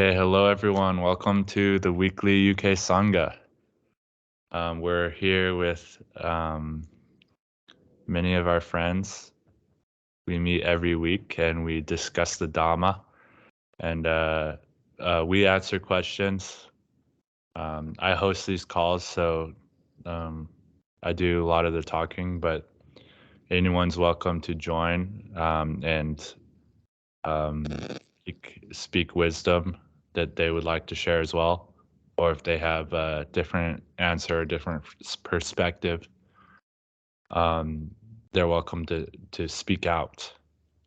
Okay, hello everyone. Welcome to the weekly UK Sangha. Um, we're here with um, many of our friends. We meet every week and we discuss the Dhamma, and uh, uh, we answer questions. Um, I host these calls, so um, I do a lot of the talking, but anyone's welcome to join um, and um, speak wisdom that they would like to share as well, or if they have a different answer, a different perspective, um, they're welcome to to speak out.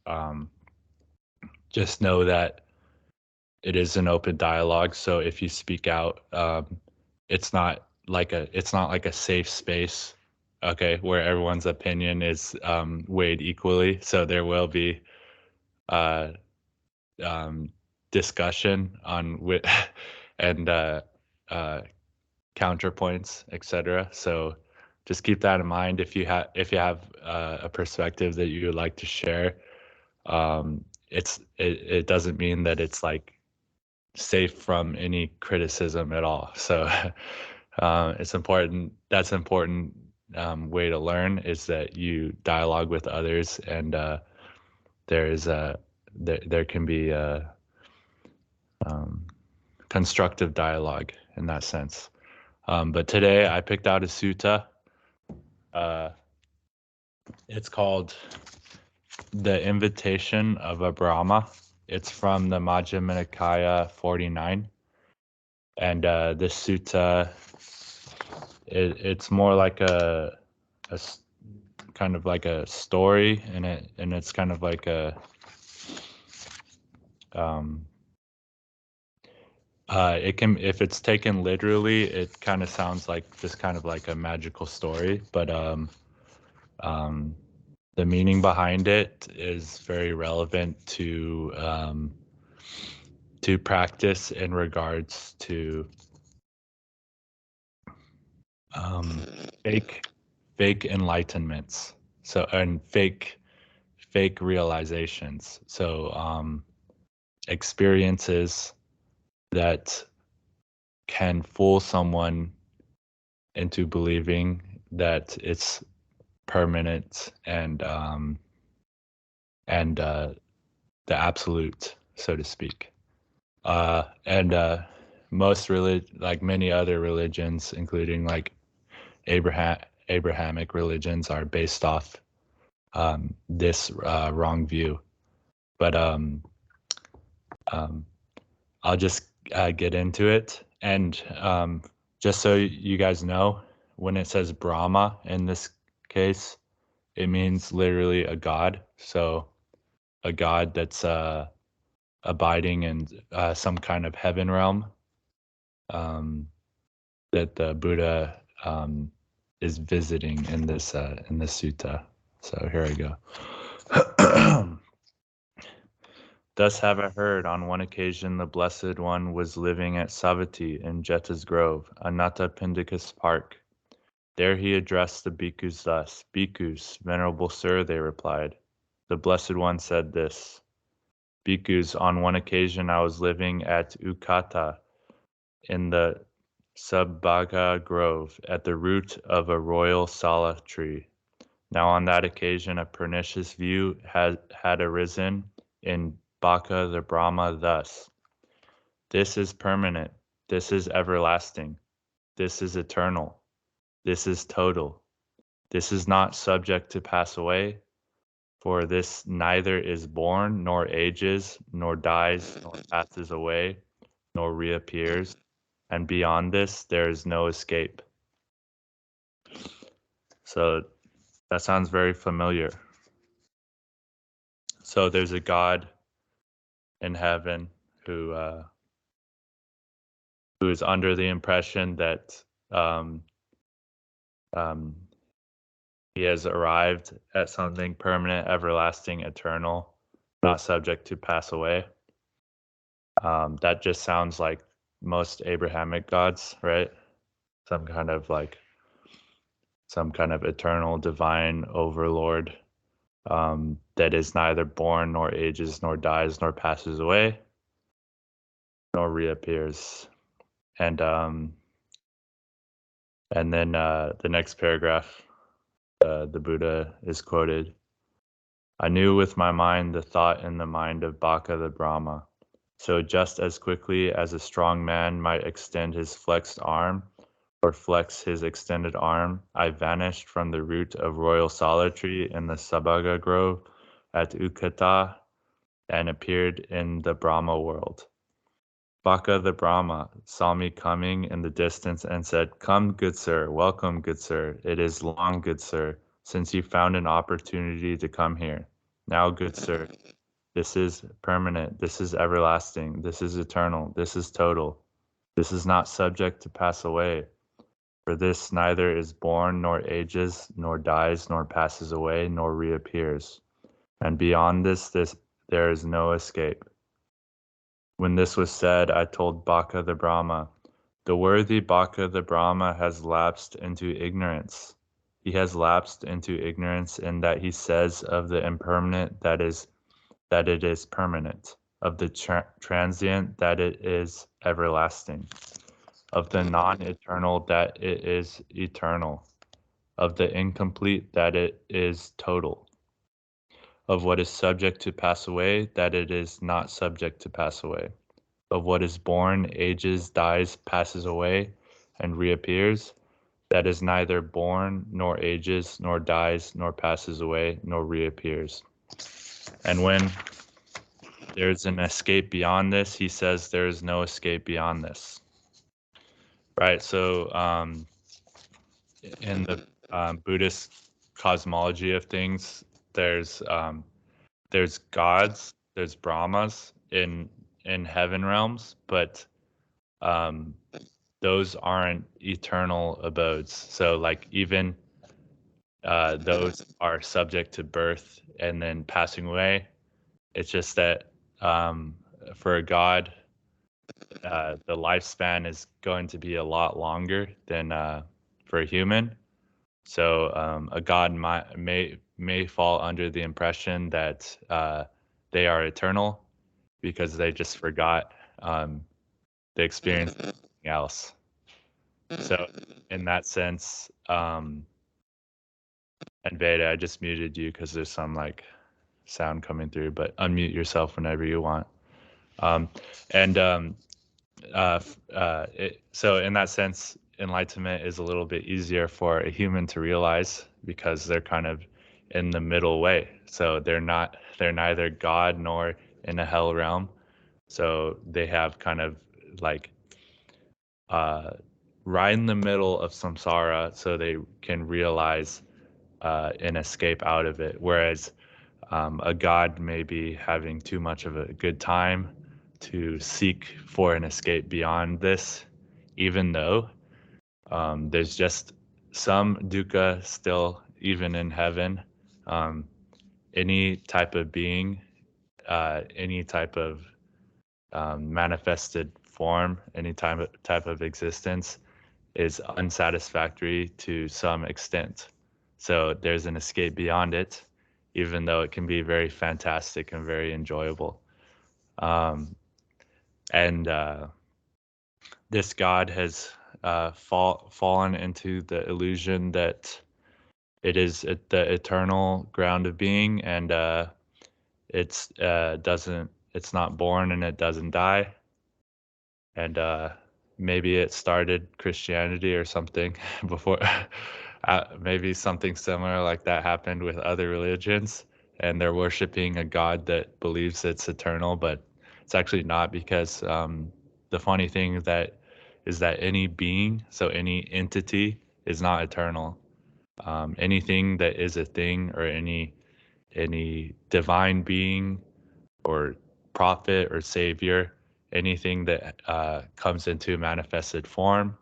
Um, just know that it is an open dialogue. So if you speak out, um, it's not like a it's not like a safe space, okay, where everyone's opinion is um, weighed equally. So there will be uh, um, discussion on wi- and uh, uh, counterpoints, etc. So just keep that in mind if you have if you have uh, a perspective that you would like to share. Um, it's it, it doesn't mean that it's like safe from any criticism at all. So uh, it's important. That's important um, way to learn is that you dialogue with others and uh, there is a there, there can be a um, constructive dialogue in that sense. Um, but today I picked out a sutta. Uh, it's called The Invitation of a Brahma. It's from the Majjhima Nikaya 49. And uh, this sutta, it, it's more like a, a kind of like a story, and it and it's kind of like a um, uh, it can if it's taken literally, it kind of sounds like just kind of like a magical story, but um, um, the meaning behind it is very relevant to um, to practice in regards to um, fake fake enlightenments. So and fake fake realizations. So um, experiences that can fool someone into believing that it's permanent and um, and uh, the absolute, so to speak. Uh, and uh, most relig- like many other religions, including like Abraham Abrahamic religions, are based off um, this uh, wrong view. But um, um, I'll just uh, get into it. And um, just so you guys know, when it says Brahma in this case, it means literally a god. So a god that's uh, abiding in uh, some kind of heaven realm um, that the Buddha um, is visiting in this uh, in this sutta. So here I go. Thus have I heard on one occasion the Blessed One was living at Savatthi in Jeta's Grove, Anatta Anathapindika's Park. There he addressed the bhikkhus thus Bhikkhus, Venerable Sir, they replied. The Blessed One said this Bhikkhus, on one occasion I was living at Ukkattha in the Subhaga Grove at the root of a royal sala tree. Now on that occasion a pernicious view had, had arisen in Baka the Brahma thus This is permanent, this is everlasting, this is eternal, this is total, this is not subject to pass away, for this neither is born, nor ages, nor dies, nor passes away, nor reappears, and beyond this there is no escape. So that sounds very familiar. So there's a God in heaven who uh, who is under the impression that um, um, he has arrived at something permanent, everlasting, eternal, not subject to pass away. Um, that just sounds like most Abrahamic gods, right? Some kind of like some kind of eternal divine overlord um, that is neither born nor ages nor dies nor passes away. nor reappears. And um, and then uh, the next paragraph, uh, the Buddha is quoted. I knew with my mind the thought in the mind of Baka the Brahma. So just as quickly as a strong man might extend his flexed arm or flex his extended arm, I vanished from the root of royal sala tree in the Subhaga grove at Ukkattha and appeared in the Brahma world. Bhakka the Brahma saw me coming in the distance and said, Come, good sir, welcome, good sir. It is long, good sir, since you found an opportunity to come here. Now, good sir, this is permanent, this is everlasting, this is eternal, this is total. This is not subject to pass away. For this neither is born, nor ages, nor dies, nor passes away, nor reappears. And beyond this, this there is no escape. When this was said, I told Baka the Brahma, the worthy Baka the Brahma has lapsed into ignorance. He has lapsed into ignorance in that he says of the impermanent that is that it is permanent, of the tra- transient that it is everlasting of the non eternal that it is eternal, of the incomplete that it is total, of what is subject to pass away that it is not subject to pass away, of what is born, ages, dies, passes away, and reappears, that is neither born, nor ages, nor dies, nor passes away, nor reappears. And when there's an escape beyond this, he says there is no escape beyond this right? So, um, in the um, Buddhist cosmology of things, there's um, there's gods, there's Brahmas in in heaven realms, but um, those aren't eternal abodes. So, like even uh, those are subject to birth and then passing away. It's just that um, for a god, uh, the lifespan is going to be a lot longer than uh, for a human. So um, a god might, may may fall under the impression that uh, they are eternal because they just forgot um, the experience of something else. So in that sense, um, and Veda, I just muted you because there's some like sound coming through, but unmute yourself whenever you want. Um, and um, uh, uh, it, so in that sense, enlightenment is a little bit easier for a human to realize because they're kind of in the middle way. So they're not, they're neither God nor in a hell realm. So they have kind of like uh, right in the middle of samsara, so they can realize uh, an escape out of it. Whereas um, a god may be having too much of a good time to seek for an escape beyond this, even though um, there's just some dukkha still, even in heaven. Um, any type of being, uh, any type of um, manifested form, any type of, type of existence is unsatisfactory to some extent. So there's an escape beyond it, even though it can be very fantastic and very enjoyable. Um, and uh, this god has uh, fall, fallen into the illusion that it is the eternal ground of being and uh, it's uh, doesn't it's not born and it doesn't die and uh, maybe it started christianity or something before uh, maybe something similar like that happened with other religions and they're worshiping a god that believes it's eternal but it's actually not because um, the funny thing that is that any being, so any entity, is not eternal. Um, anything that is a thing or any any divine being or prophet or savior, anything that uh, comes into manifested form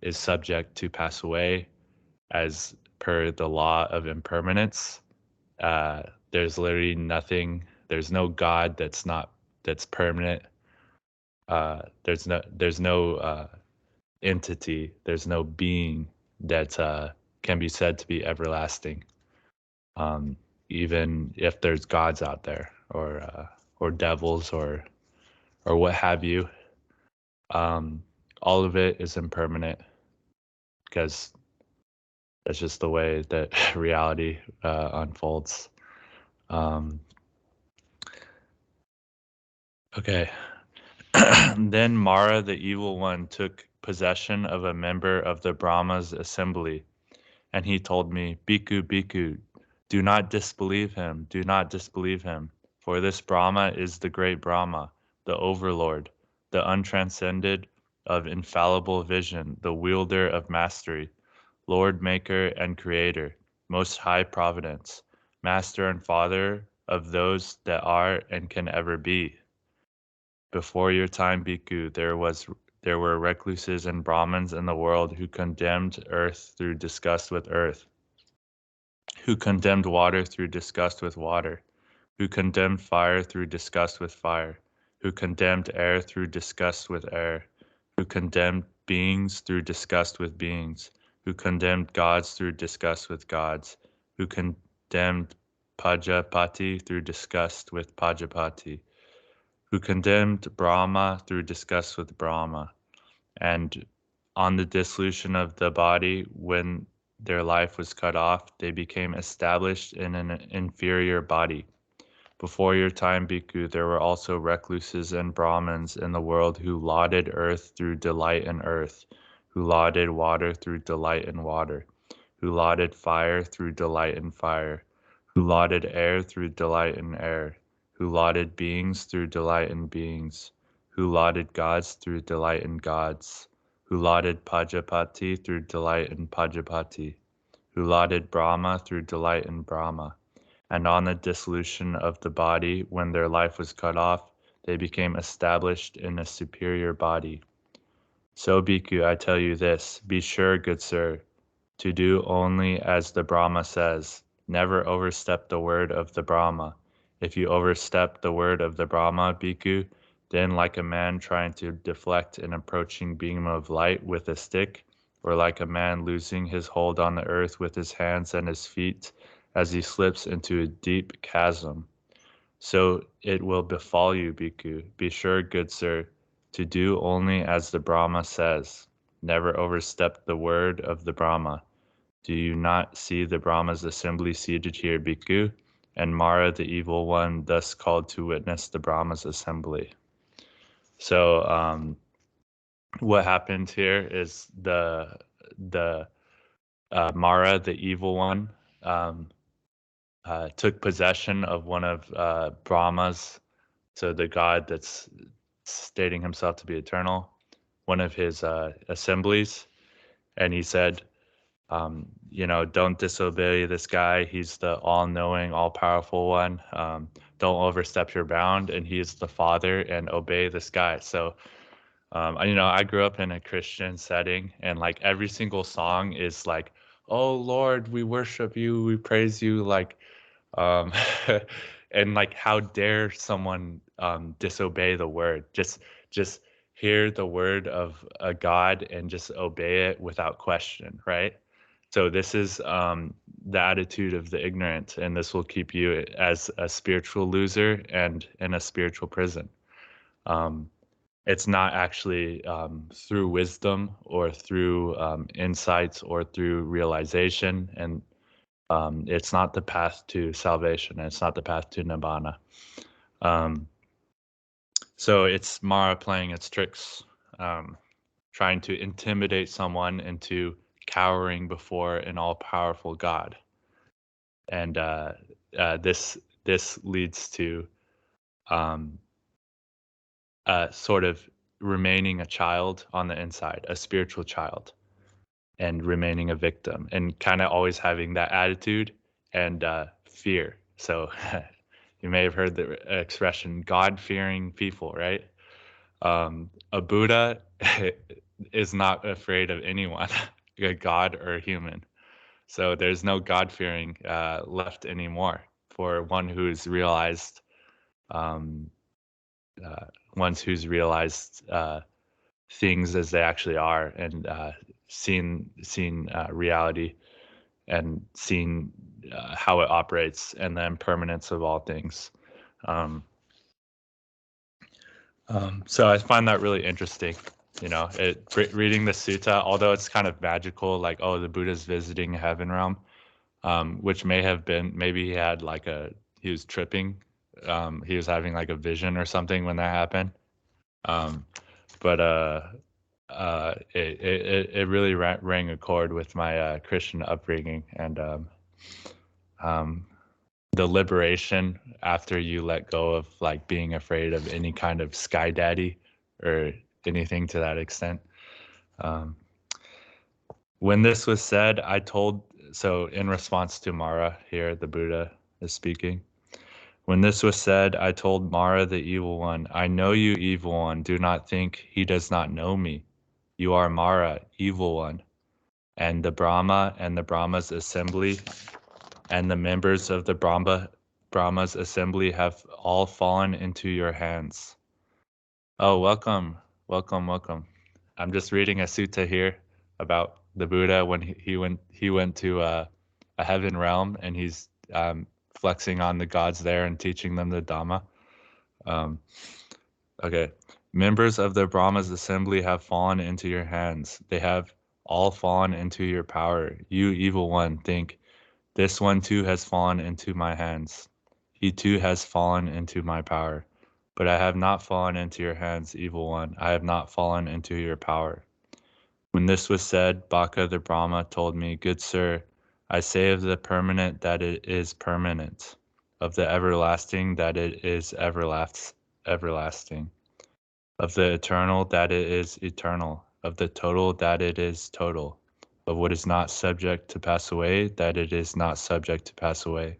is subject to pass away as per the law of impermanence. Uh, there's literally nothing, there's no God that's not that's permanent. Uh, there's no there's no uh, entity, there's no being that uh, can be said to be everlasting. Um, even if there's gods out there or uh, or devils or or what have you, Um, all of it is impermanent because that's just the way that reality uh, unfolds. Um, okay. then Mara, the evil one, took possession of a member of the Brahma's assembly, and he told me, Bhikkhu, Bhikkhu, do not disbelieve him, do not disbelieve him, for this Brahma is the great Brahma, the overlord, the untranscended of infallible vision, the wielder of mastery, Lord Maker and Creator, Most High Providence, Master and Father of those that are and can ever be. Before your time, Bhikkhu, there was there were recluses and Brahmins in the world who condemned earth through disgust with earth, who condemned water through disgust with water, who condemned fire through disgust with fire, who condemned air through disgust with air, who condemned beings through disgust with beings, who condemned gods through disgust with gods, who condemned Pajapati through disgust with Pajapati, who condemned Brahma through disgust with Brahma, and on the dissolution of the body, when their life was cut off, they became established in an inferior body. Before your time, Bhikkhu, there were also recluses and Brahmins in the world who lauded earth through delight in earth, who lauded water through delight in water, who lauded fire through delight in fire, who lauded air through delight in air, who lauded beings through delight in beings, who lauded gods through delight in gods, who lauded Pajapati through delight in Pajapati, who lauded Brahma through delight in Brahma. And on the dissolution of the body, when their life was cut off, they became established in a superior body. So, Bhikkhu, I tell you this be sure, good sir, to do only as the Brahma says, never overstep the word of the Brahma if you overstep the word of the Brahma bhikkhu, then like a man trying to deflect an approaching beam of light with a stick, or like a man losing his hold on the earth with his hands and his feet as he slips into a deep chasm. So it will befall you, bhikkhu. Be sure, good sir, to do only as the Brahma says. Never overstep the word of the Brahma. Do you not see the Brahma's assembly seated here, bhikkhu? and Mara, the evil one, thus called to witness the Brahma's assembly. So, um, what happened here is the the uh, Mara, the evil one, um, uh, took possession of one of uh, Brahma's, so the god that's stating himself to be eternal, one of his uh, assemblies, and he said, um, you know, don't disobey this guy. He's the all knowing, all powerful one. Um, don't overstep your bound. And he is the father and obey this guy. So, um, you know, I grew up in a Christian setting and like every single song is like, oh Lord, we worship you, we praise you. Like, um, and like, how dare someone um, disobey the word? Just, just hear the word of a God and just obey it without question, right? So this is um, the attitude of the ignorant, and this will keep you as a spiritual loser and in a spiritual prison. Um, it's not actually um, through wisdom or through um, insights or through realization, and um, it's not the path to salvation. It's not the path to nibbana. Um, so it's Mara playing its tricks, trying to intimidate someone into cowering before an all-powerful God, and uh, uh, this this leads to um, uh, sort of remaining a child on the inside, a spiritual child, and remaining a victim, and kind of always having that attitude and uh, fear. So you may have heard the expression "God-fearing people," right? Um, a Buddha is not afraid of anyone. a god or a human. So there's no God fearing uh, left anymore for one who's realized, um, uh, ones who's realized uh, things as they actually are and uh, seen seen uh, reality and seen uh, how it operates and the impermanence of all things. Um, um, so I find that really interesting. You know, it re- reading the sutta, although it's kind of magical, like oh, the Buddha's visiting heaven realm, um, which may have been maybe he had like a he was tripping, um, he was having like a vision or something when that happened, um, but uh, uh, it, it it really rang a chord with my uh, Christian upbringing and um, um, the liberation after you let go of like being afraid of any kind of sky daddy or anything to that extent. Um, when this was said, I told so in response to Mara here, the Buddha is speaking. When this was said, I told Mara the evil one, I know you, evil one. Do not think he does not know me. You are Mara, evil one. And the Brahma and the Brahma's assembly and the members of the Brahma Brahma's assembly have all fallen into your hands. Oh, welcome, welcome, welcome. I'm just reading a sutta here about the Buddha when he, went he went to uh, a heaven realm and he's um, flexing on the gods there and teaching them the Dhamma. Um, okay, members of the Brahma's assembly have fallen into your hands. They have all fallen into your power. You evil one, think this one too has fallen into my hands. He too has fallen into my power. But I have not fallen into your hands, evil one. I have not fallen into your power. When this was said, Baka the Brahma told me, Good sir, I say of the permanent that it is permanent, of the everlasting that it is everlast, everlasting, of the eternal that it is eternal, of the total that it is total of what is not subject to pass away, that it is not subject to pass away.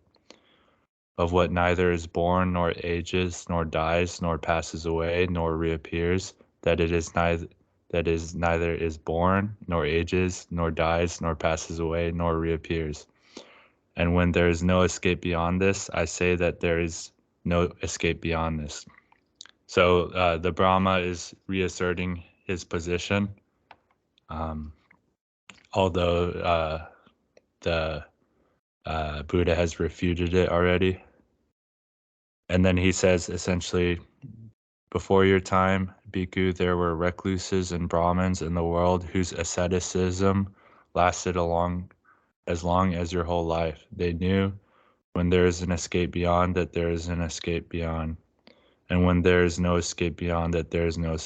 Of what neither is born, nor ages, nor dies, nor passes away, nor reappears, that it is neither that is neither is born, nor ages, nor dies, nor passes away, nor reappears. And when there is no escape beyond this, I say that there is no escape beyond this. So uh, the Brahma is reasserting his position. Um, although uh, the uh, Buddha has refuted it already. And then he says essentially, before your time, Bhikkhu, there were recluses and Brahmins in the world whose asceticism lasted along as long as your whole life. They knew when there is an escape beyond that there is an escape beyond. And when there is no escape beyond that there is no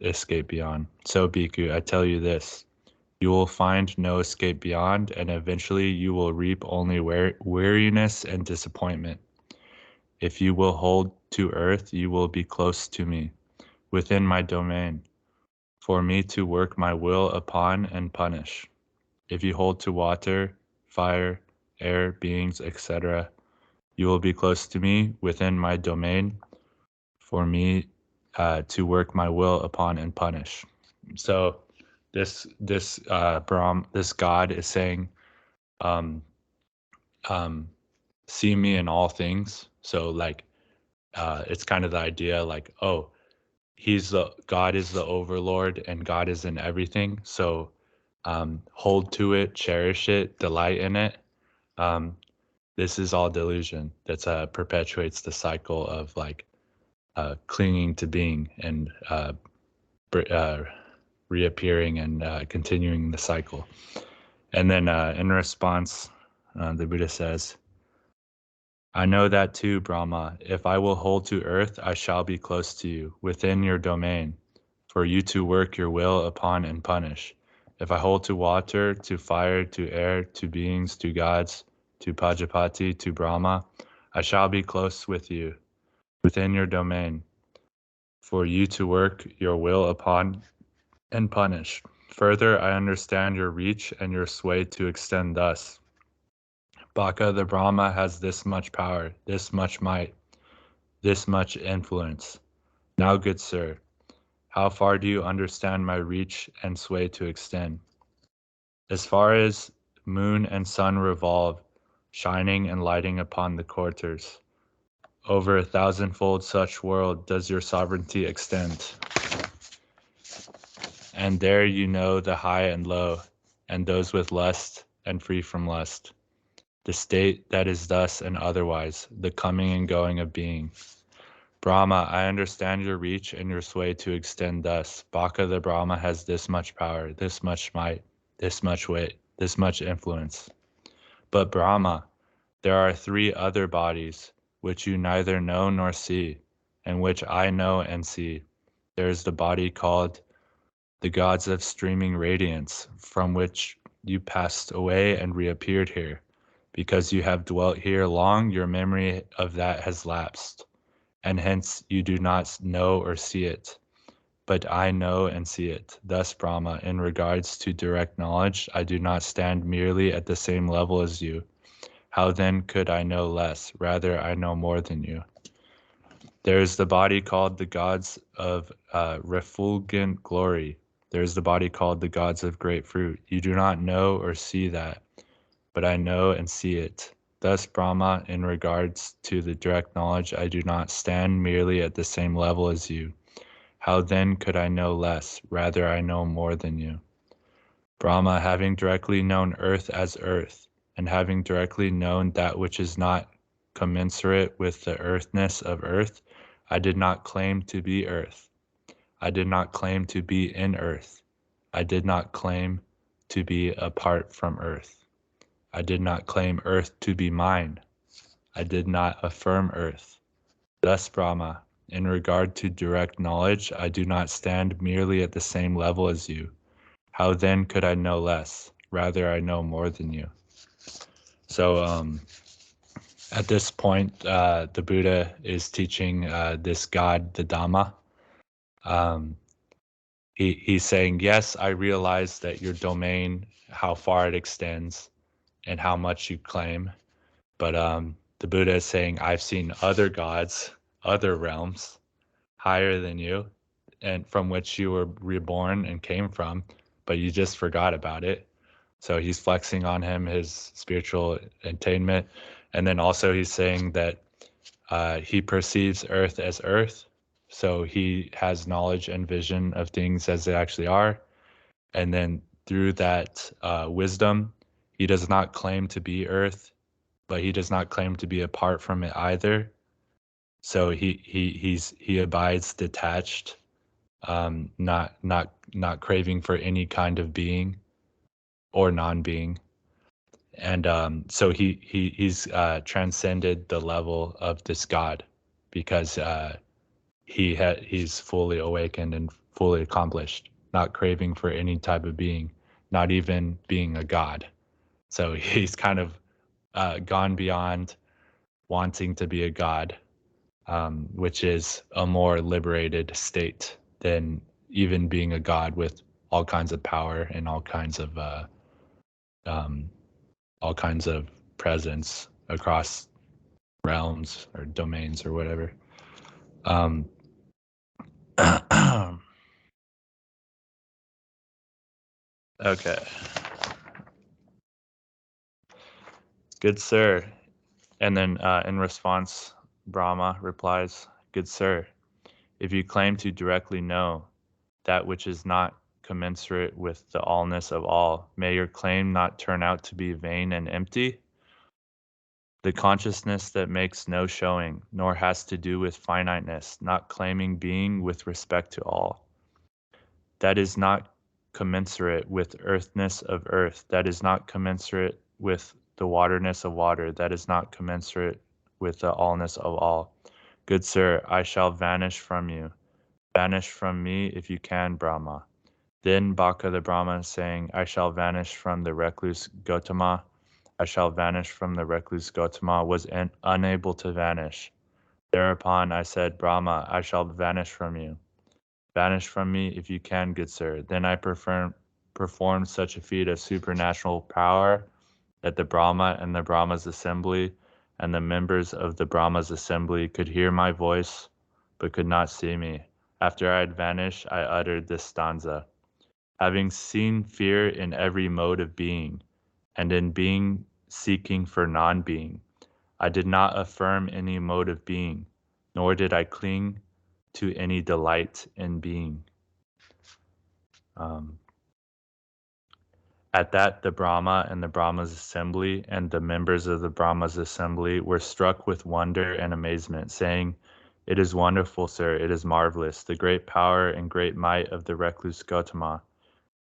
escape beyond. So, Bhikkhu, I tell you this you will find no escape beyond, and eventually you will reap only weariness and disappointment. If you will hold to earth, you will be close to me, within my domain, for me to work my will upon and punish. If you hold to water, fire, air, beings, etc., you will be close to me, within my domain, for me uh, to work my will upon and punish. So, this this uh Brahm this God is saying, um, um, see me in all things. So like, uh, it's kind of the idea like, oh, he's the God is the overlord and God is in everything. So um, hold to it, cherish it, delight in it. Um, this is all delusion that uh, perpetuates the cycle of like uh, clinging to being and uh, uh, reappearing and uh, continuing the cycle. And then uh, in response, the Buddha says, I know that too, Brahma. If I will hold to earth, I shall be close to you, within your domain, for you to work your will upon and punish. If I hold to water, to fire, to air, to beings, to gods, to Pajapati, to Brahma, I shall be close with you, within your domain, for you to work your will upon and punish. Further, I understand your reach and your sway to extend thus. Baka the Brahma has this much power, this much might, this much influence. Now, good sir, how far do you understand my reach and sway to extend? As far as moon and sun revolve, shining and lighting upon the quarters, over a thousandfold such world does your sovereignty extend and there you know the high and low, and those with lust and free from lust, the state that is thus and otherwise, the coming and going of being. Brahma, I understand your reach and your sway to extend thus. Baka the Brahma has this much power, this much might, this much wit, this much influence. But Brahma, there are three other bodies, which you neither know nor see, and which I know and see. There is the body called the gods of streaming radiance, from which you passed away and reappeared here. Because you have dwelt here long, your memory of that has lapsed, and hence you do not know or see it. But I know and see it. Thus, Brahma, in regards to direct knowledge, I do not stand merely at the same level as you. How then could I know less? Rather, I know more than you. There is the body called the gods of uh, refulgent glory, there is the body called the gods of great fruit. You do not know or see that, but I know and see it. Thus, Brahma, in regards to the direct knowledge, I do not stand merely at the same level as you. How then could I know less? Rather, I know more than you. Brahma, having directly known earth as earth, and having directly known that which is not commensurate with the earthness of earth, I did not claim to be earth. I did not claim to be in earth. I did not claim to be apart from earth. I did not claim earth to be mine. I did not affirm earth. Thus, Brahma, in regard to direct knowledge, I do not stand merely at the same level as you. How then could I know less? Rather, I know more than you. So, um, at this point, uh, the Buddha is teaching uh, this God, the Dhamma, um, he, he's saying, yes, I realize that your domain, how far it extends, and how much you claim. But um, the Buddha is saying, I've seen other gods, other realms higher than you, and from which you were reborn and came from, but you just forgot about it. So he's flexing on him his spiritual attainment. And then also he's saying that uh, he perceives earth as earth so he has knowledge and vision of things as they actually are. And then through that uh, wisdom, he does not claim to be earth, but he does not claim to be apart from it either. So he he he's he abides detached, um, not not not craving for any kind of being or non-being. And um, so he he he's uh, transcended the level of this God because uh, he had he's fully awakened and fully accomplished, not craving for any type of being, not even being a god. So he's kind of uh, gone beyond wanting to be a god, um, which is a more liberated state than even being a god with all kinds of power and all kinds of uh, um, all kinds of presence across realms or domains or whatever. Um, okay. Good sir. And then uh, in response, Brahma replies, Good sir, if you claim to directly know that which is not commensurate with the allness of all, may your claim not turn out to be vain and empty? The consciousness that makes no showing, nor has to do with finiteness, not claiming being with respect to all. That is not commensurate with earthness of earth, that is not commensurate with the waterness of water, that is not commensurate with the allness of all. Good sir, I shall vanish from you. Vanish from me if you can, Brahma. Then Baka the Brahma saying, I shall vanish from the recluse Gotama I shall vanish from the recluse Gotama was unable to vanish. Thereupon I said, Brahma, I shall vanish from you. Vanish from me if you can, good sir. Then I perform, performed such a feat of supernatural power that the Brahma and the Brahma's assembly and the members of the Brahma's assembly could hear my voice but could not see me. After I had vanished, I uttered this stanza. Having seen fear in every mode of being, and in being seeking for non being. I did not affirm any mode of being, nor did I cling to any delight in being. Um, at that, the Brahma and the Brahma's assembly and the members of the Brahma's assembly were struck with wonder and amazement, saying, It is wonderful, sir. It is marvelous, the great power and great might of the recluse Gotama.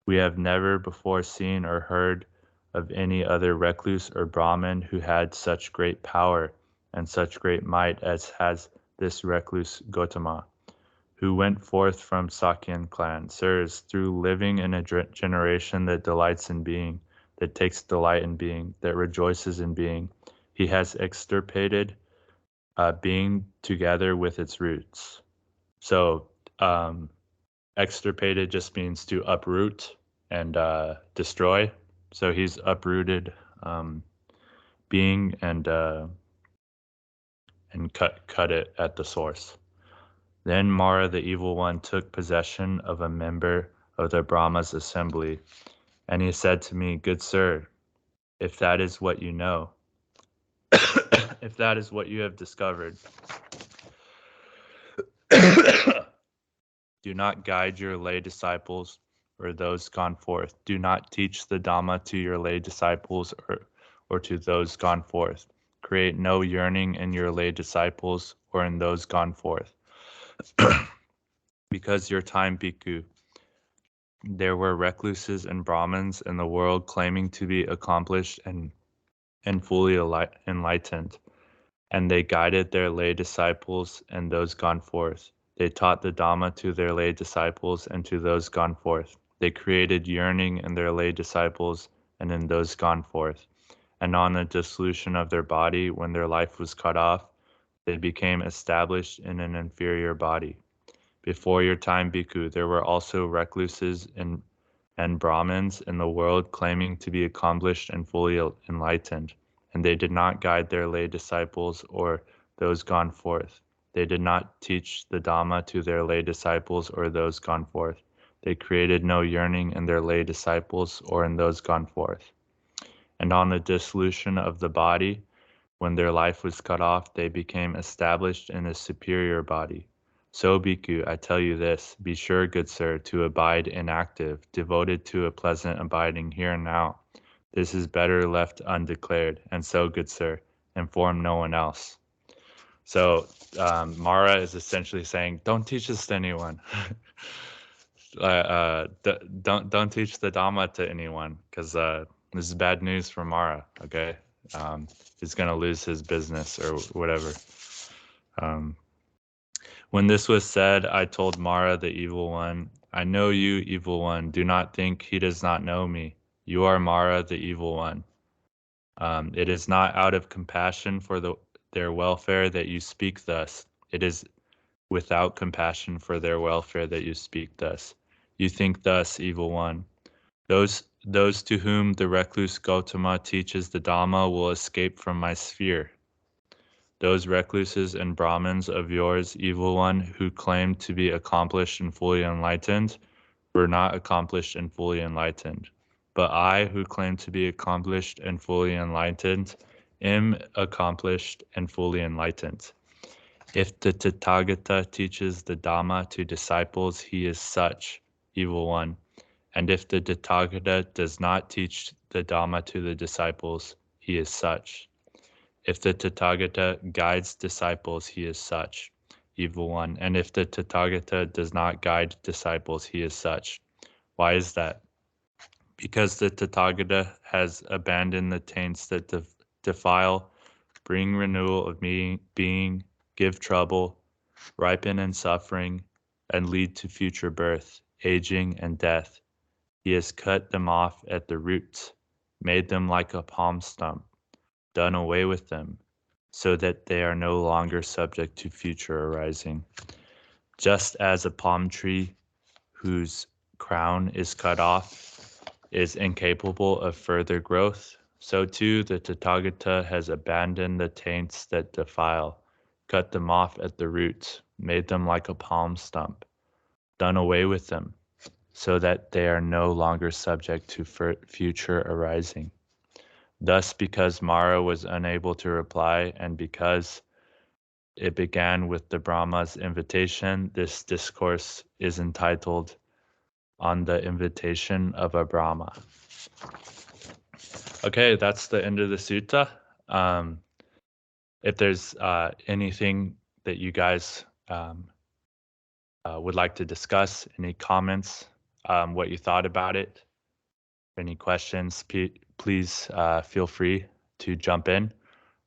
We have never before seen or heard of any other recluse or Brahmin who had such great power and such great might as has this recluse Gotama, who went forth from Sakyan clan. Sirs, through living in a generation that delights in being, that takes delight in being, that rejoices in being, he has extirpated uh, being together with its roots. So, um, extirpated just means to uproot and uh, destroy. So he's uprooted um, being and uh, and cut cut it at the source. Then Mara, the evil one, took possession of a member of the Brahma's assembly, and he said to me, "Good sir, if that is what you know, if that is what you have discovered." Do not guide your lay disciples or those gone forth. Do not teach the Dhamma to your lay disciples or, or to those gone forth. Create no yearning in your lay disciples or in those gone forth. because your time, Bhikkhu, there were recluses and Brahmins in the world claiming to be accomplished and, and fully enlightened, and they guided their lay disciples and those gone forth. They taught the Dhamma to their lay disciples and to those gone forth. They created yearning in their lay disciples and in those gone forth. And on the dissolution of their body, when their life was cut off, they became established in an inferior body. Before your time, Bhikkhu, there were also recluses and, and Brahmins in the world claiming to be accomplished and fully enlightened, and they did not guide their lay disciples or those gone forth. They did not teach the Dhamma to their lay disciples or those gone forth. They created no yearning in their lay disciples or in those gone forth. And on the dissolution of the body, when their life was cut off, they became established in a superior body. So, Bhikkhu, I tell you this be sure, good sir, to abide inactive, devoted to a pleasant abiding here and now. This is better left undeclared, and so, good sir, inform no one else. So um, Mara is essentially saying, "Don't teach this to anyone. uh, uh, d- don't don't teach the Dhamma to anyone, because uh, this is bad news for Mara. Okay, um, he's gonna lose his business or whatever." Um, when this was said, I told Mara, the evil one, "I know you, evil one. Do not think he does not know me. You are Mara, the evil one." Um, it is not out of compassion for the their welfare that you speak thus. It is without compassion for their welfare that you speak thus. You think thus, evil one. Those those to whom the recluse Gautama teaches the Dhamma will escape from my sphere. Those recluses and Brahmins of yours, evil one, who claim to be accomplished and fully enlightened, were not accomplished and fully enlightened. But I, who claim to be accomplished and fully enlightened, am accomplished and fully enlightened. If the Tathagata teaches the Dhamma to disciples, he is such, evil one. And if the Tathagata does not teach the Dhamma to the disciples, he is such. If the Tathagata guides disciples, he is such, evil one. And if the Tathagata does not guide disciples, he is such. Why is that? Because the Tathagata has abandoned the taints that defile, bring renewal of being, give trouble, ripen in suffering, and lead to future birth, aging, and death. He has cut them off at the roots, made them like a palm stump, done away with them, so that they are no longer subject to future arising. Just as a palm tree whose crown is cut off is incapable of further growth, so too the Tathagata has abandoned the taints that defile, cut them off at the roots, made them like a palm stump, done away with them, so that they are no longer subject to future arising. Thus, because Mara was unable to reply, and because it began with the Brahma's invitation, this discourse is entitled On the Invitation of a Brahma. Okay, that's the end of the sutta. Um, if there's uh, anything that you guys um, uh, would like to discuss. Any comments? Um, what you thought about it? Any questions? P- please uh, feel free to jump in.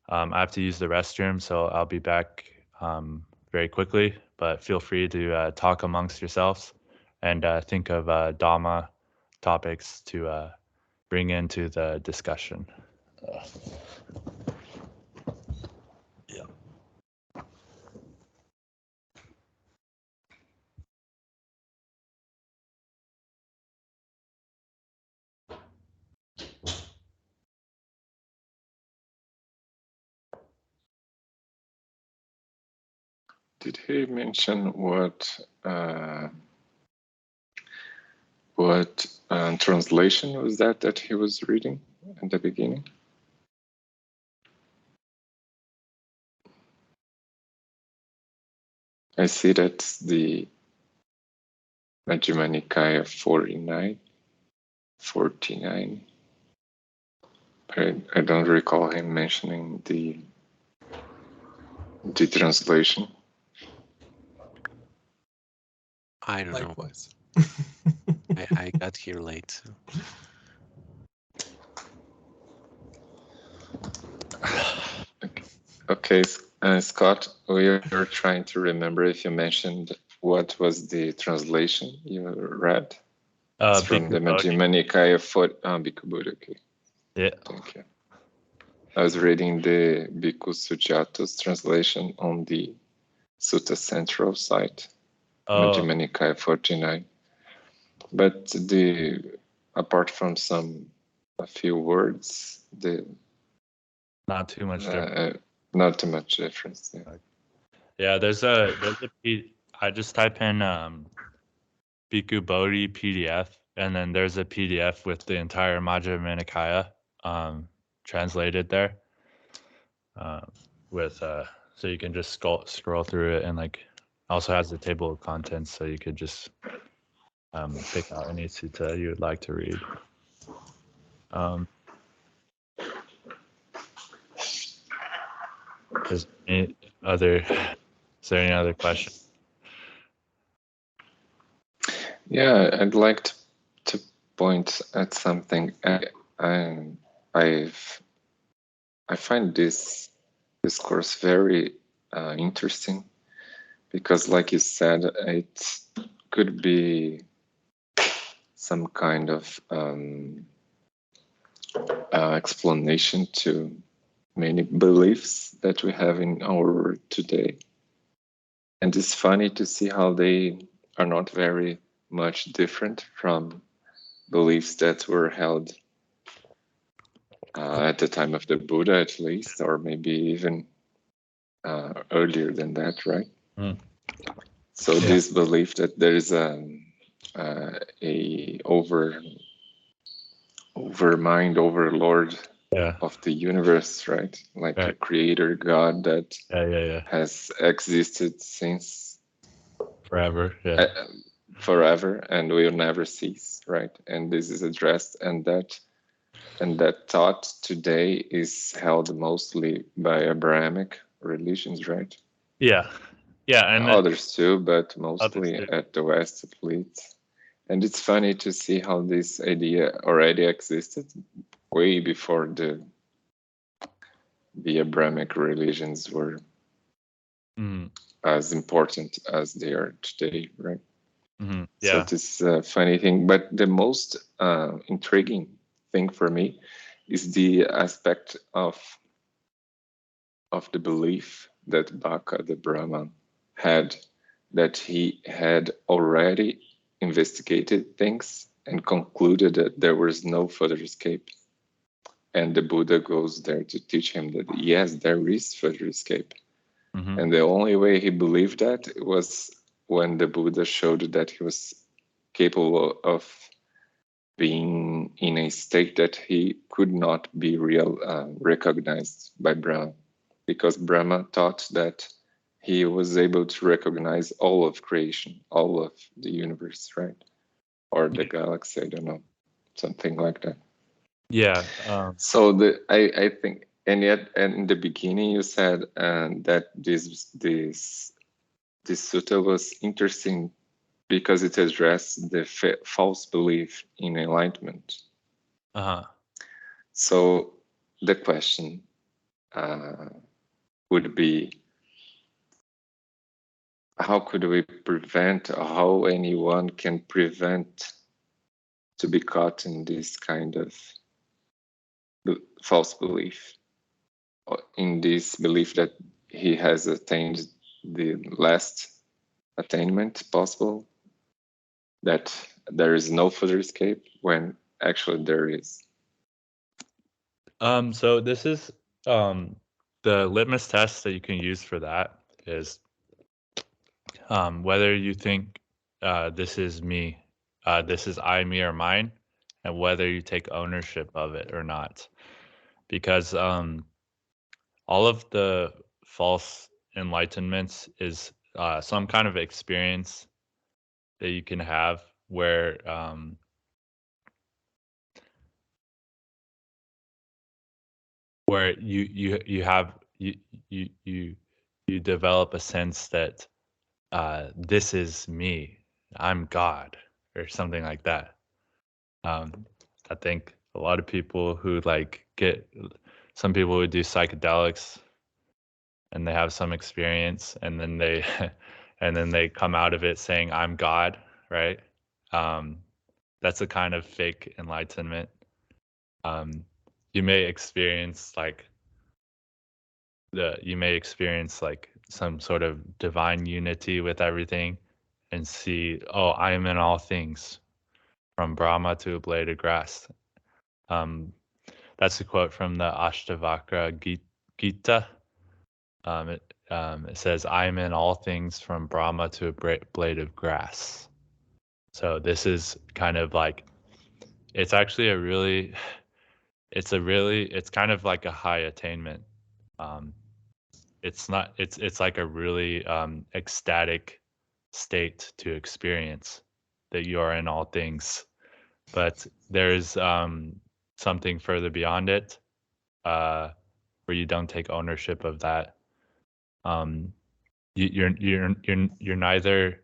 Um, I have to use the restroom, so I'll be back um, very quickly. But feel free to uh, talk amongst yourselves and uh, think of uh, Dhamma topics to uh, bring into the discussion. Did he mention what uh, what uh, translation was that that he was reading at the beginning? I see that's the Majjhima Nikaya 49, 49. I, I don't recall him mentioning the the translation. I don't know. Likewise. I, I got here late. so- Okay, S- uh, Scott, we are trying to remember if you mentioned what was the translation you read. Uh, It's from the Bhikkhu Bodhi. Majjhima Nikaya foot, uh, Bhikkhu Buddha. Okay, Yeah. thank you. I was reading the Bhikkhu Sujato's translation on the Sutta Central site, Majjhima Nikaya 49. But the apart from some a few words, the not too much different. uh, not too much difference. Yeah. Yeah, there's a there's a P, I just type in um Bhikkhu Bodhi PDF and then there's a PDF with the entire Majjhima Nikaya um translated there. Um with uh so you can just scroll scroll through it and like also has the table of contents so you could just um pick out any sutta you would like to read. Um is any other is there any other question? Yeah, I'd like to, to point at something. I, I, I've, I find this this course very uh, interesting because, like you said, it could be some kind of um, uh, explanation to many beliefs that we have in our world today. And it's funny to see how they are not very much different from beliefs that were held uh, at the time of the Buddha, at least, or maybe even uh, earlier than that, right? Mm. So Yeah. this belief that there is a uh, a over over mind overlord Yeah, of the universe, right? Like a creator God that yeah, yeah, yeah. has existed since Forever. Yeah. uh, forever and will never cease right and this is addressed and that and that thought today is held mostly by abrahamic religions right Yeah. Yeah. And others too but mostly too. at the west at least and it's funny to see how this idea already existed way before the the abrahamic religions were Mhm, as important as they are today right mhm, So Yeah. this is a funny thing, but the most uh, intriguing thing for me is the aspect of of the belief that Baka the Brahman had that he had already investigated things and concluded that there was no further escape. And the Buddha goes there to teach him that yes, there is further escape. mhm, And the only way he believed that was when the Buddha showed that he was capable of being in a state that he could not be real uh, recognized by Brahma, because Brahma taught that he was able to recognize all of creation, all of the universe, right? Or the galaxy, I don't know, something like that. Yeah. Um, So the I, I think and yet and in the beginning you said uh, that this this this sutta was interesting because it addressed the fa- false belief in enlightenment. Uh huh. So the question uh, would be how could we prevent how anyone can prevent to be caught in this kind of false belief? In this belief that he has attained the last attainment possible? That there is no further escape when actually there is? Um, so this is um the litmus test that you can use for that is um whether you think uh this is me, uh this is I, me, or mine, and whether you take ownership of it or not. Because um all of the false enlightenments is uh some kind of experience that you can have where um where you you you have you you you you develop a sense that uh this is me. I'm god or something like that. Um i think a lot of people who like get some people who do psychedelics and they have some experience and then they and then they come out of it saying i'm god right? Um that's a kind of fake enlightenment. Um you may experience like the you may experience like some sort of divine unity with everything and see oh i am in all things from brahma to a blade of grass. Um that's a quote from the ashtavakra Gi- gita. Um it, um, it says i am in all things from brahma to a blade of grass. So this is kind of like it's actually a really it's a really it's kind of like a high attainment. Um it's not it's it's like a really um ecstatic state to experience that you are in all things. But there's um something further beyond it uh where you don't take ownership of that. Um you, you're you're you're you're neither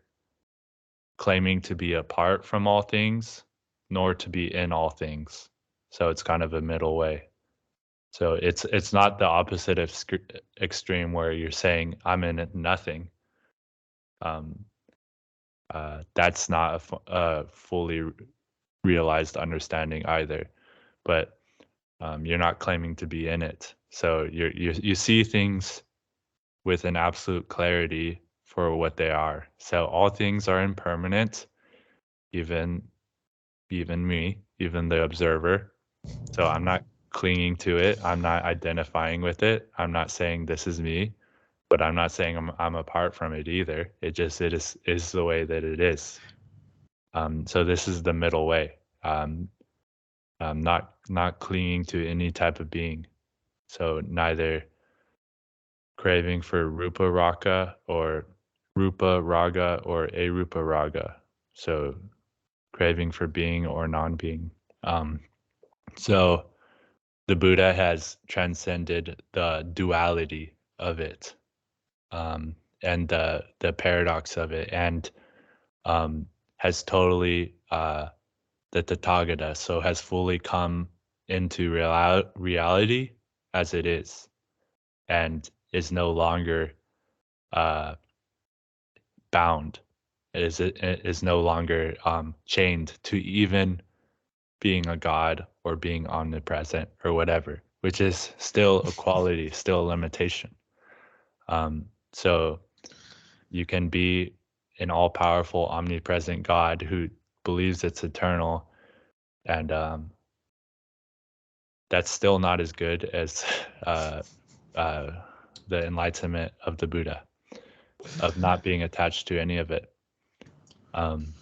claiming to be apart from all things nor to be in all things. So it's kind of a middle way so it's it's not the opposite of sc- extreme where you're saying i'm in nothing. Um uh that's not a, fu- a fully realized understanding either but um, you're not claiming to be in it. So you're, you you see things with an absolute clarity for what they are. So all things are impermanent even even me even the observer. So I'm not clinging to it. I'm not identifying with it. I'm not saying this is me, but I'm not saying I'm I'm apart from it either. It just it is is the way that it is. Um, so this is the middle way. Um, um, not not clinging to any type of being. So neither craving for rupa raka or rupa raga or arupa raga. So craving for being or non-being. Um, so the Buddha has transcended the duality of it um, and the the paradox of it, and um, has totally uh, the Tathagata, so has fully come into real- reality as it is, and is no longer uh, bound. Is it is no longer um, chained to even being a god or being omnipresent or whatever, which is still a quality, still a limitation. Um, so you can be an all powerful, omnipresent God who believes it's eternal, and um, that's still not as good as uh, uh, the enlightenment of the Buddha, of not being attached to any of it. Um,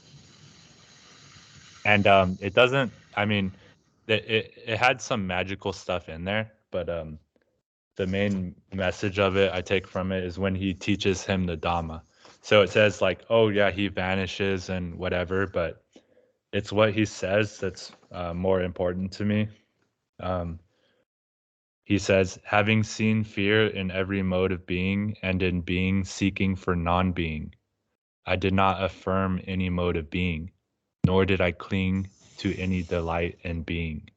and um, it doesn't, I mean, it, it, it had some magical stuff in there, but um, the main message of it I take from it is when he teaches him the Dhamma. So it says like, oh yeah, he vanishes and whatever, but it's what he says that's uh, more important to me. Um, he says, having seen fear in every mode of being and in being seeking for non being, I did not affirm any mode of being, nor did I cling to any delight in being.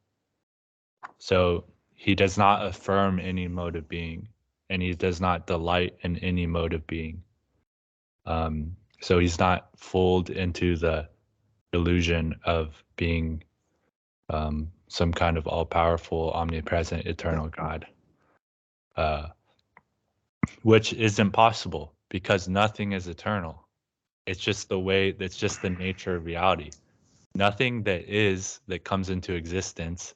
So he does not affirm any mode of being, and he does not delight in any mode of being. Um, so he's not fooled into the illusion of being um, some kind of all powerful, omnipresent, eternal God, uh, which is impossible because nothing is eternal. It's just the way, it's just the nature of reality. Nothing that is, that comes into existence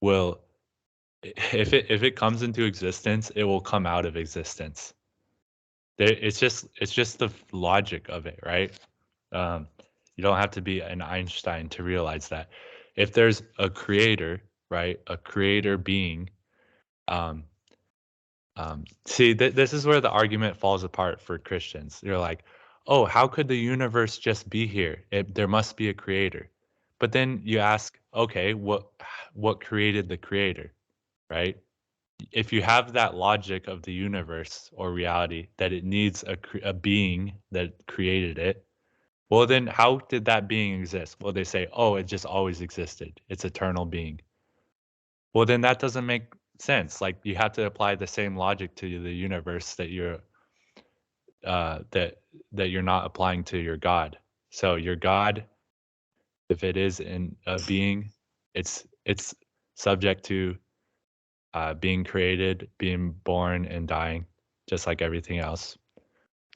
will if it if it comes into existence it will come out of existence. It's just it's just the logic of it right? Um, you don't have to be an einstein to realize that. If there's a creator right a creator being um, um, see th- this is where the argument falls apart for christians. You're like oh how could the universe just be here? It, there must be a creator. But then you ask okay what what created the creator? Right? If you have that logic of the universe or reality that it needs a, a being that created it well then how did that being exist? Well they say oh it just always existed. It's eternal being. Well then that doesn't make sense. Like you have to apply the same logic to the universe that you're uh that that you're not applying to your god so your god if it is in a being it's it's subject to uh, being created, being born, and dying, just like everything else.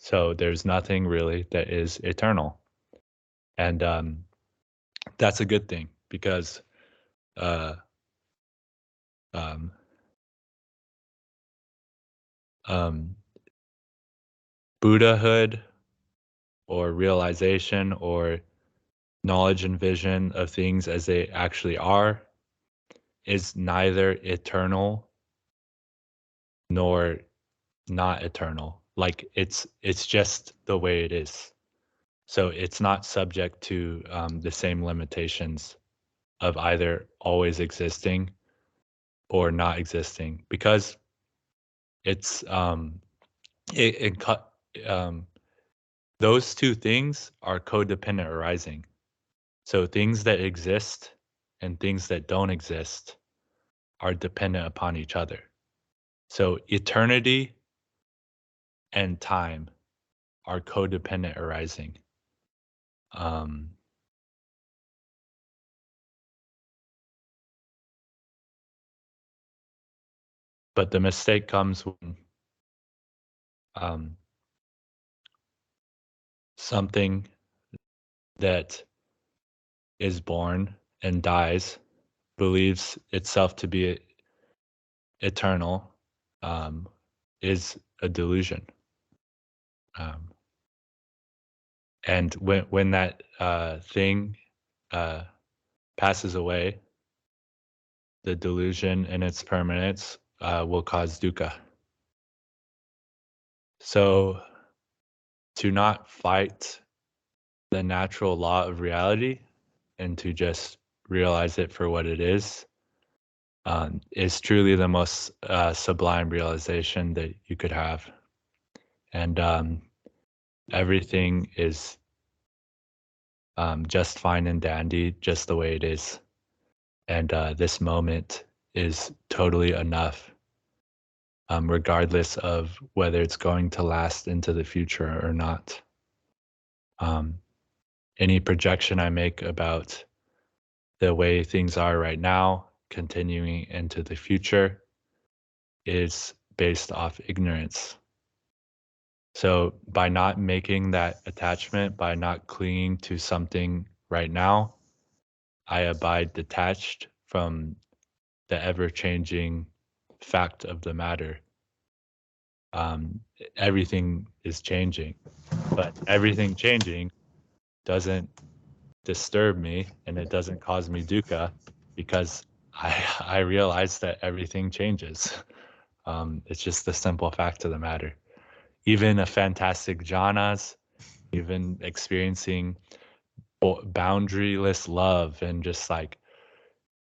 So there's nothing really that is eternal, and um, that's a good thing because uh, um, um, Buddhahood or realization or knowledge and vision of things as they actually are is neither eternal nor not eternal. Like it's it's just the way it is. So it's not subject to um, the same limitations of either always existing or not existing because it's um it, it um those two things are codependent arising so things that exist and things that don't exist are dependent upon each other. So eternity and time are codependent arising. Um, but the mistake comes when um, something that is born and dies believes itself to be eternal um, is a delusion. Um, and when when that uh, thing uh, passes away, the delusion and its permanence uh, will cause dukkha. So, to not fight the natural law of reality and to just realize it for what it is um, is truly the most uh, sublime realization that you could have. And um, everything is um, just fine and dandy, just the way it is. And uh, this moment is totally enough, um, regardless of whether it's going to last into the future or not. Um, any projection I make about the way things are right now, continuing into the future, is based off ignorance. So, by not making that attachment, by not clinging to something right now, I abide detached from the ever changing fact of the matter. Um, everything is changing, but everything changing doesn't disturb me and it doesn't cause me dukkha because I I realize that everything changes. Um, it's just the simple fact of the matter. Even a fantastic jhanas, even experiencing boundaryless love and just like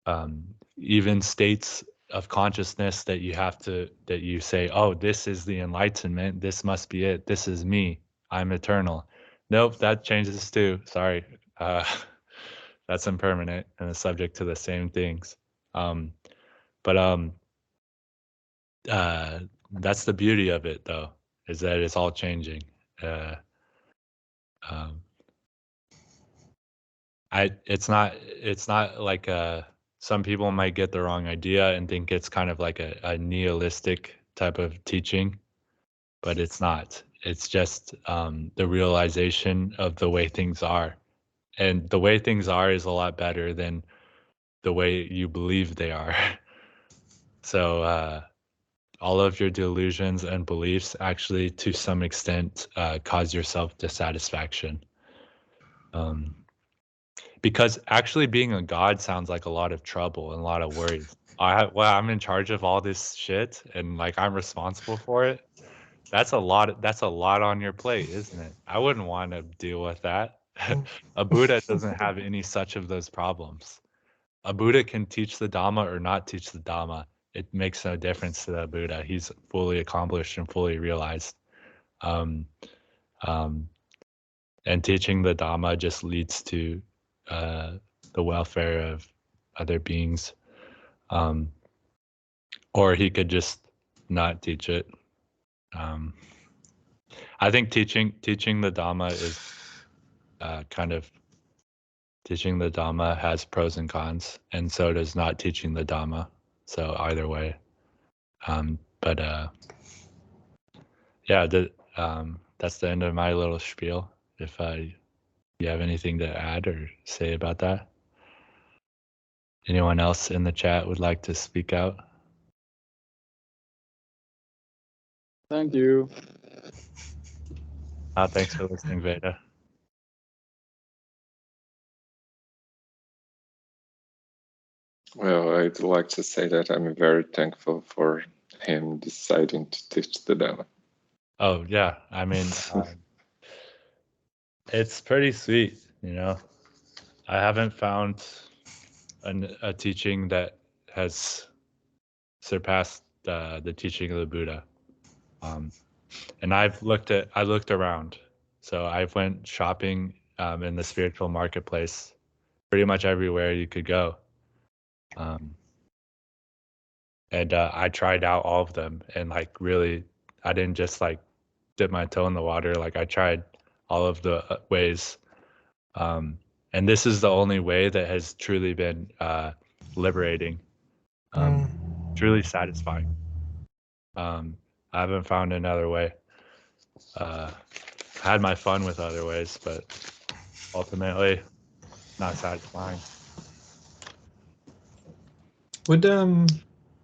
um, even states of consciousness that you have to that you say oh this is the enlightenment. This must be it. This is me. I'm eternal. Nope that changes too. Sorry. Uh, that's impermanent and is subject to the same things. Um, but um uh that's the beauty of it though is that it's all changing. Uh um i it's not it's not like uh some people might get the wrong idea and think it's kind of like a, a nihilistic type of teaching but it's not. It's just um the realization of the way things are. And the way things are is a lot better than the way you believe they are. So uh all of your delusions and beliefs actually to some extent uh, cause yourself dissatisfaction. Um, because actually being a god sounds like a lot of trouble and a lot of worries. I well i'm in charge of all this shit and like i'm responsible for it. That's a lot that's a lot on your plate isn't it? I wouldn't want to deal with that. A buddha doesn't have any such of those problems. A buddha can teach the dhamma or not teach the dhamma. It makes no difference to the Buddha. He's fully accomplished and fully realized. Um, um, and teaching the Dhamma just leads to uh, the welfare of other beings. Um, or he could just not teach it. Um, I think teaching teaching the Dhamma is uh, kind of teaching the Dhamma has pros and cons, and so does not teaching the Dhamma. So either way, um, but uh, yeah, the, um, that's the end of my little spiel. If uh, you have anything to add or say about that, anyone else in the chat would like to speak out? Thank you. Uh, thanks for listening, Veda. Well, I'd like to say that I'm very thankful for him deciding to teach the Dhamma. Oh yeah, I mean, um, it's pretty sweet, you know. I haven't found an, a teaching that has surpassed uh, the teaching of the Buddha. Um, and I've looked at, I looked around, so I went shopping um, in the spiritual marketplace, pretty much everywhere you could go. Um, and uh, I tried out all of them, and like really, I didn't just like dip my toe in the water. Like I tried all of the uh, ways, um, and this is the only way that has truly been uh, liberating, um, truly satisfying. Um, I haven't found another way. Uh, had my fun with other ways, but ultimately, not satisfying. Would um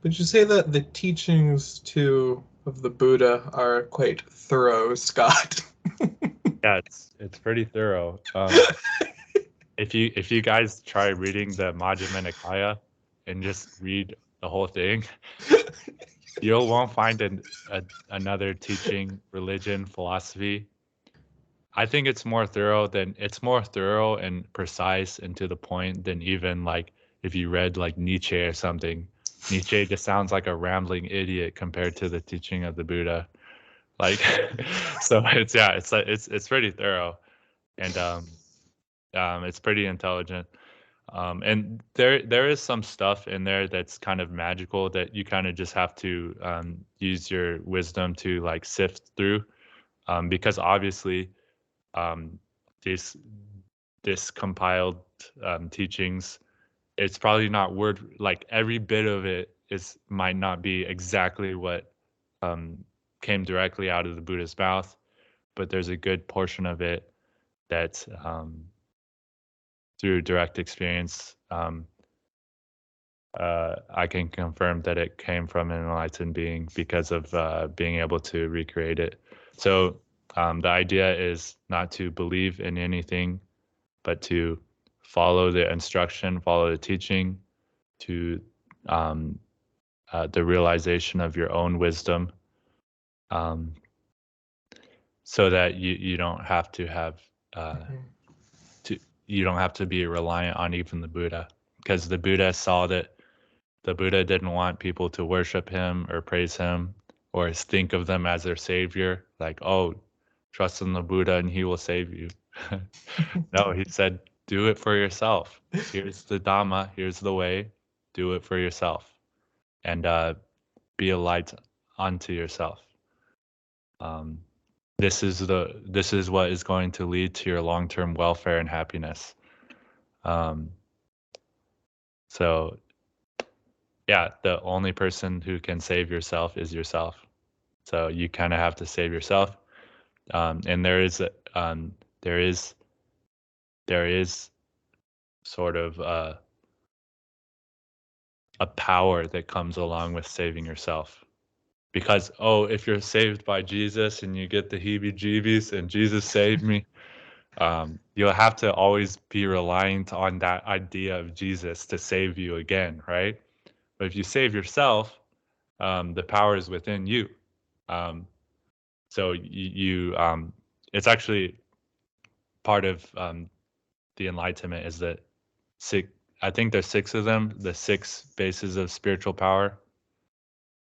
would you say that the teachings to of the Buddha are quite thorough, Scott? yeah, it's it's pretty thorough. Um, if you if you guys try reading the Majjhima Nikaya and just read the whole thing, you won't find an, a, another teaching, religion, philosophy. I think it's more thorough than it's more thorough and precise and to the point than even like if you read like Nietzsche or something. Nietzsche just sounds like a rambling idiot compared to the teaching of the Buddha. Like, so it's yeah, it's like it's it's pretty thorough, and um, um, it's pretty intelligent. Um, and there there is some stuff in there that's kind of magical that you kind of just have to um, use your wisdom to like sift through, um, because obviously, um, these this compiled um, teachings it's probably not word like every bit of it is might not be exactly what um, came directly out of the Buddha's mouth, but there's a good portion of it that um, through direct experience um, uh, I can confirm that it came from an enlightened being because of uh, being able to recreate it. So um, the idea is not to believe in anything, but to follow the instruction, follow the teaching to um, uh, the realization of your own wisdom um, so that you, you don't have to have uh, mm-hmm. to you don't have to be reliant on even the Buddha because the Buddha saw that the Buddha didn't want people to worship him or praise him or think of them as their savior. Like, oh, trust in the Buddha and he will save you. no, he said, do it for yourself. Here's the Dhamma, here's the way, do it for yourself. And uh, be a light unto yourself. Um, this is the this is what is going to lead to your long-term welfare and happiness. Um, so yeah, the only person who can save yourself is yourself. So you kind of have to save yourself. Um, and there is um, there is there is sort of a, a power that comes along with saving yourself because oh if you're saved by jesus and you get the heebie jeebies and jesus saved me um, you'll have to always be reliant on that idea of jesus to save you again right? But if you save yourself um, the power is within you. Um, so you, you um, it's actually part of um, the enlightenment is that six i think there's six of them the six bases of spiritual power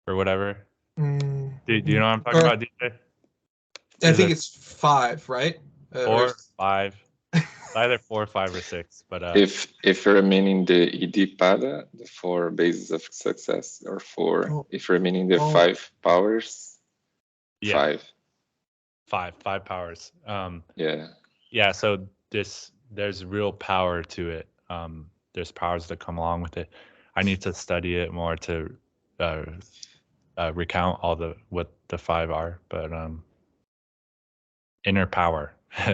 or whatever Mm, do, do you know what i'm talking Or- about dj I Is think it- it's five, right? Uh, or- four five It's either four five or six but uh If if you're meaning the Iddhipada, the four bases of success, or four, Oh. if you're meaning the Oh. five powers, yeah five. five five powers um Yeah. yeah so this there's real power to it um there's powers that come along with it i need to study it more to uh, uh recount all the what the five are but um inner power.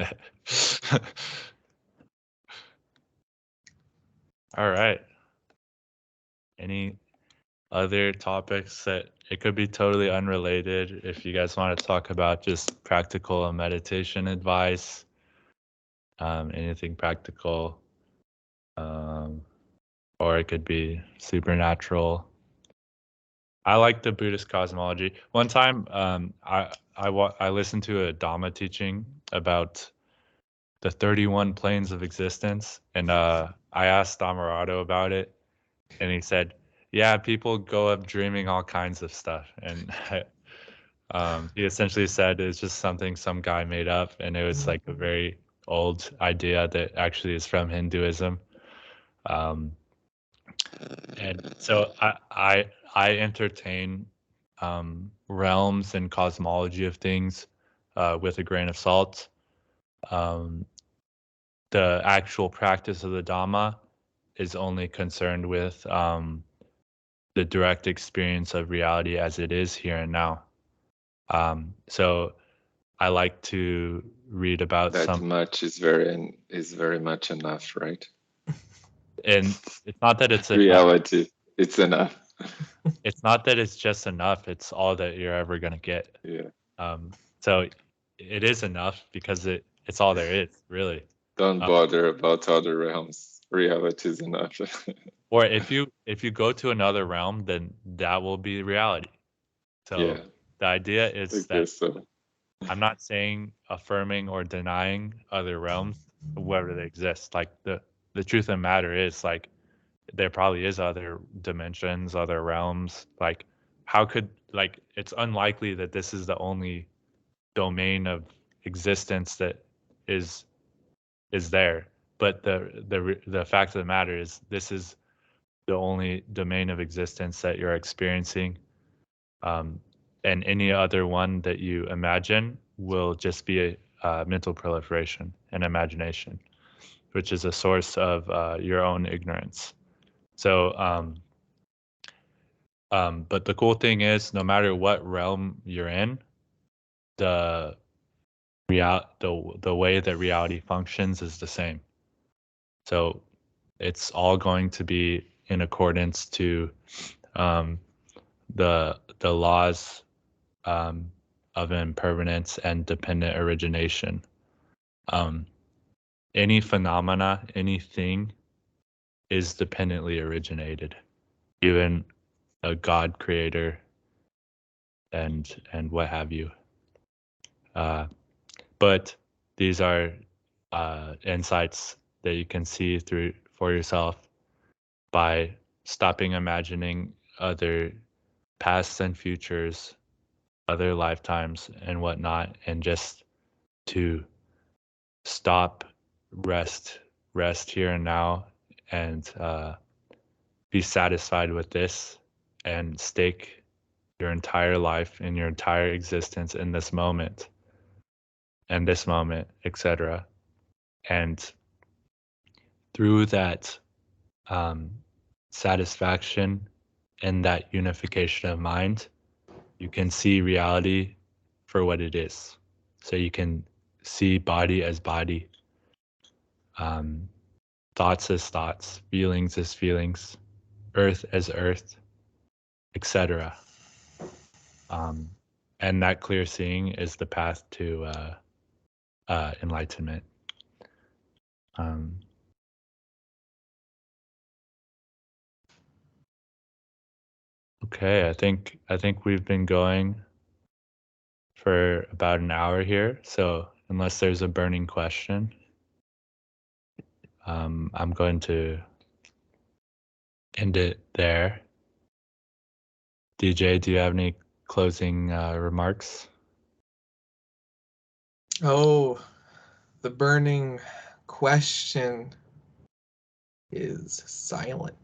All right. Any other topics that it could be totally unrelated if you guys want to talk about just practical meditation advice um, anything practical um, or it could be supernatural i like the buddhist cosmology. One time um, I, I, wa- I listened to a dhamma teaching about the 31 planes of existence and uh, i asked Dhammarato about it and he said yeah people go up dreaming all kinds of stuff. And um, he essentially said it's just something some guy made up and it was like a very old idea that actually is from hinduism. Um, and so i i i entertain um, realms and cosmology of things uh, with a grain of salt um, the actual practice of the dhamma is only concerned with um, the direct experience of reality as it is here and now. Um, so I like to read about That some, much is very is very much enough, right? and it's not that it's enough. Reality, it's enough. It's not that it's just enough. It's all that you're ever gonna get. yeah. Um, so it is enough because it it's all there is really. Don't Uh, bother about other realms. Reality is enough. Or if you if you go to another realm, then that will be reality. So yeah, the idea is that so. I'm not saying affirming or denying other realms, whether they exist. Like the the truth of the matter is, like there probably is other dimensions, other realms. Like how could like it's unlikely that this is the only domain of existence that is is there. But the the the fact of the matter is, this is the only domain of existence that you're experiencing. Um, and any other one that you imagine will just be a uh, mental proliferation and imagination, which is a source of uh, your own ignorance. So, um, um, but the cool thing is, no matter what realm you're in, the real the the way that reality functions is the same. So, it's all going to be in accordance to um, the the laws um, of impermanence and dependent origination. Um, any phenomena, anything is dependently originated, even a God creator and and what have you. Uh, but these are uh, insights that you can see through for yourself by stopping imagining other pasts and futures, other lifetimes and whatnot, and just to stop, rest, rest here and now, and uh, be satisfied with this and stake your entire life and your entire existence in this moment and this moment, etc. And through that um, satisfaction and that unification of mind, you can see reality for what it is. So you can see body as body, um, thoughts as thoughts, feelings as feelings, earth as earth, etc. Um, and that clear seeing is the path to uh, uh, enlightenment. Um, okay, I think I think we've been going for about an hour here. So unless there's a burning question, um, I'm going to end it there. DJ, do you have any closing uh, remarks? Oh, the burning question is silent.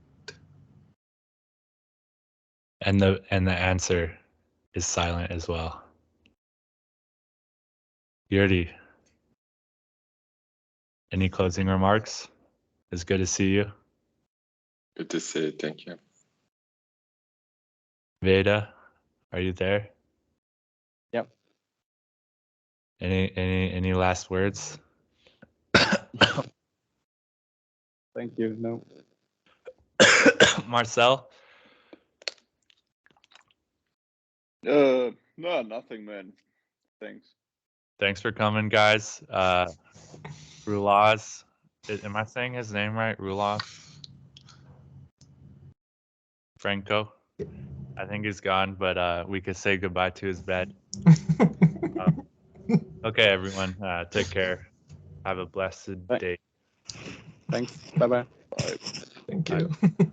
And the and the answer is silent as well. Yurdi, any closing remarks? It's good to see you. Good to see you. Thank you. Veda, are you there? Yep. Any any any last words? Thank you. No. Marcel, Uh, no, nothing, man. Thanks. thanks for coming, guys. Uh, Rulaz, i- am I saying his name right? Rulaz Franco. I think he's gone, but uh, we could say goodbye to his bed. Okay, everyone, uh, take care. Have a blessed Bye. day. Thanks. Bye bye. Bye. Thank Bye. you.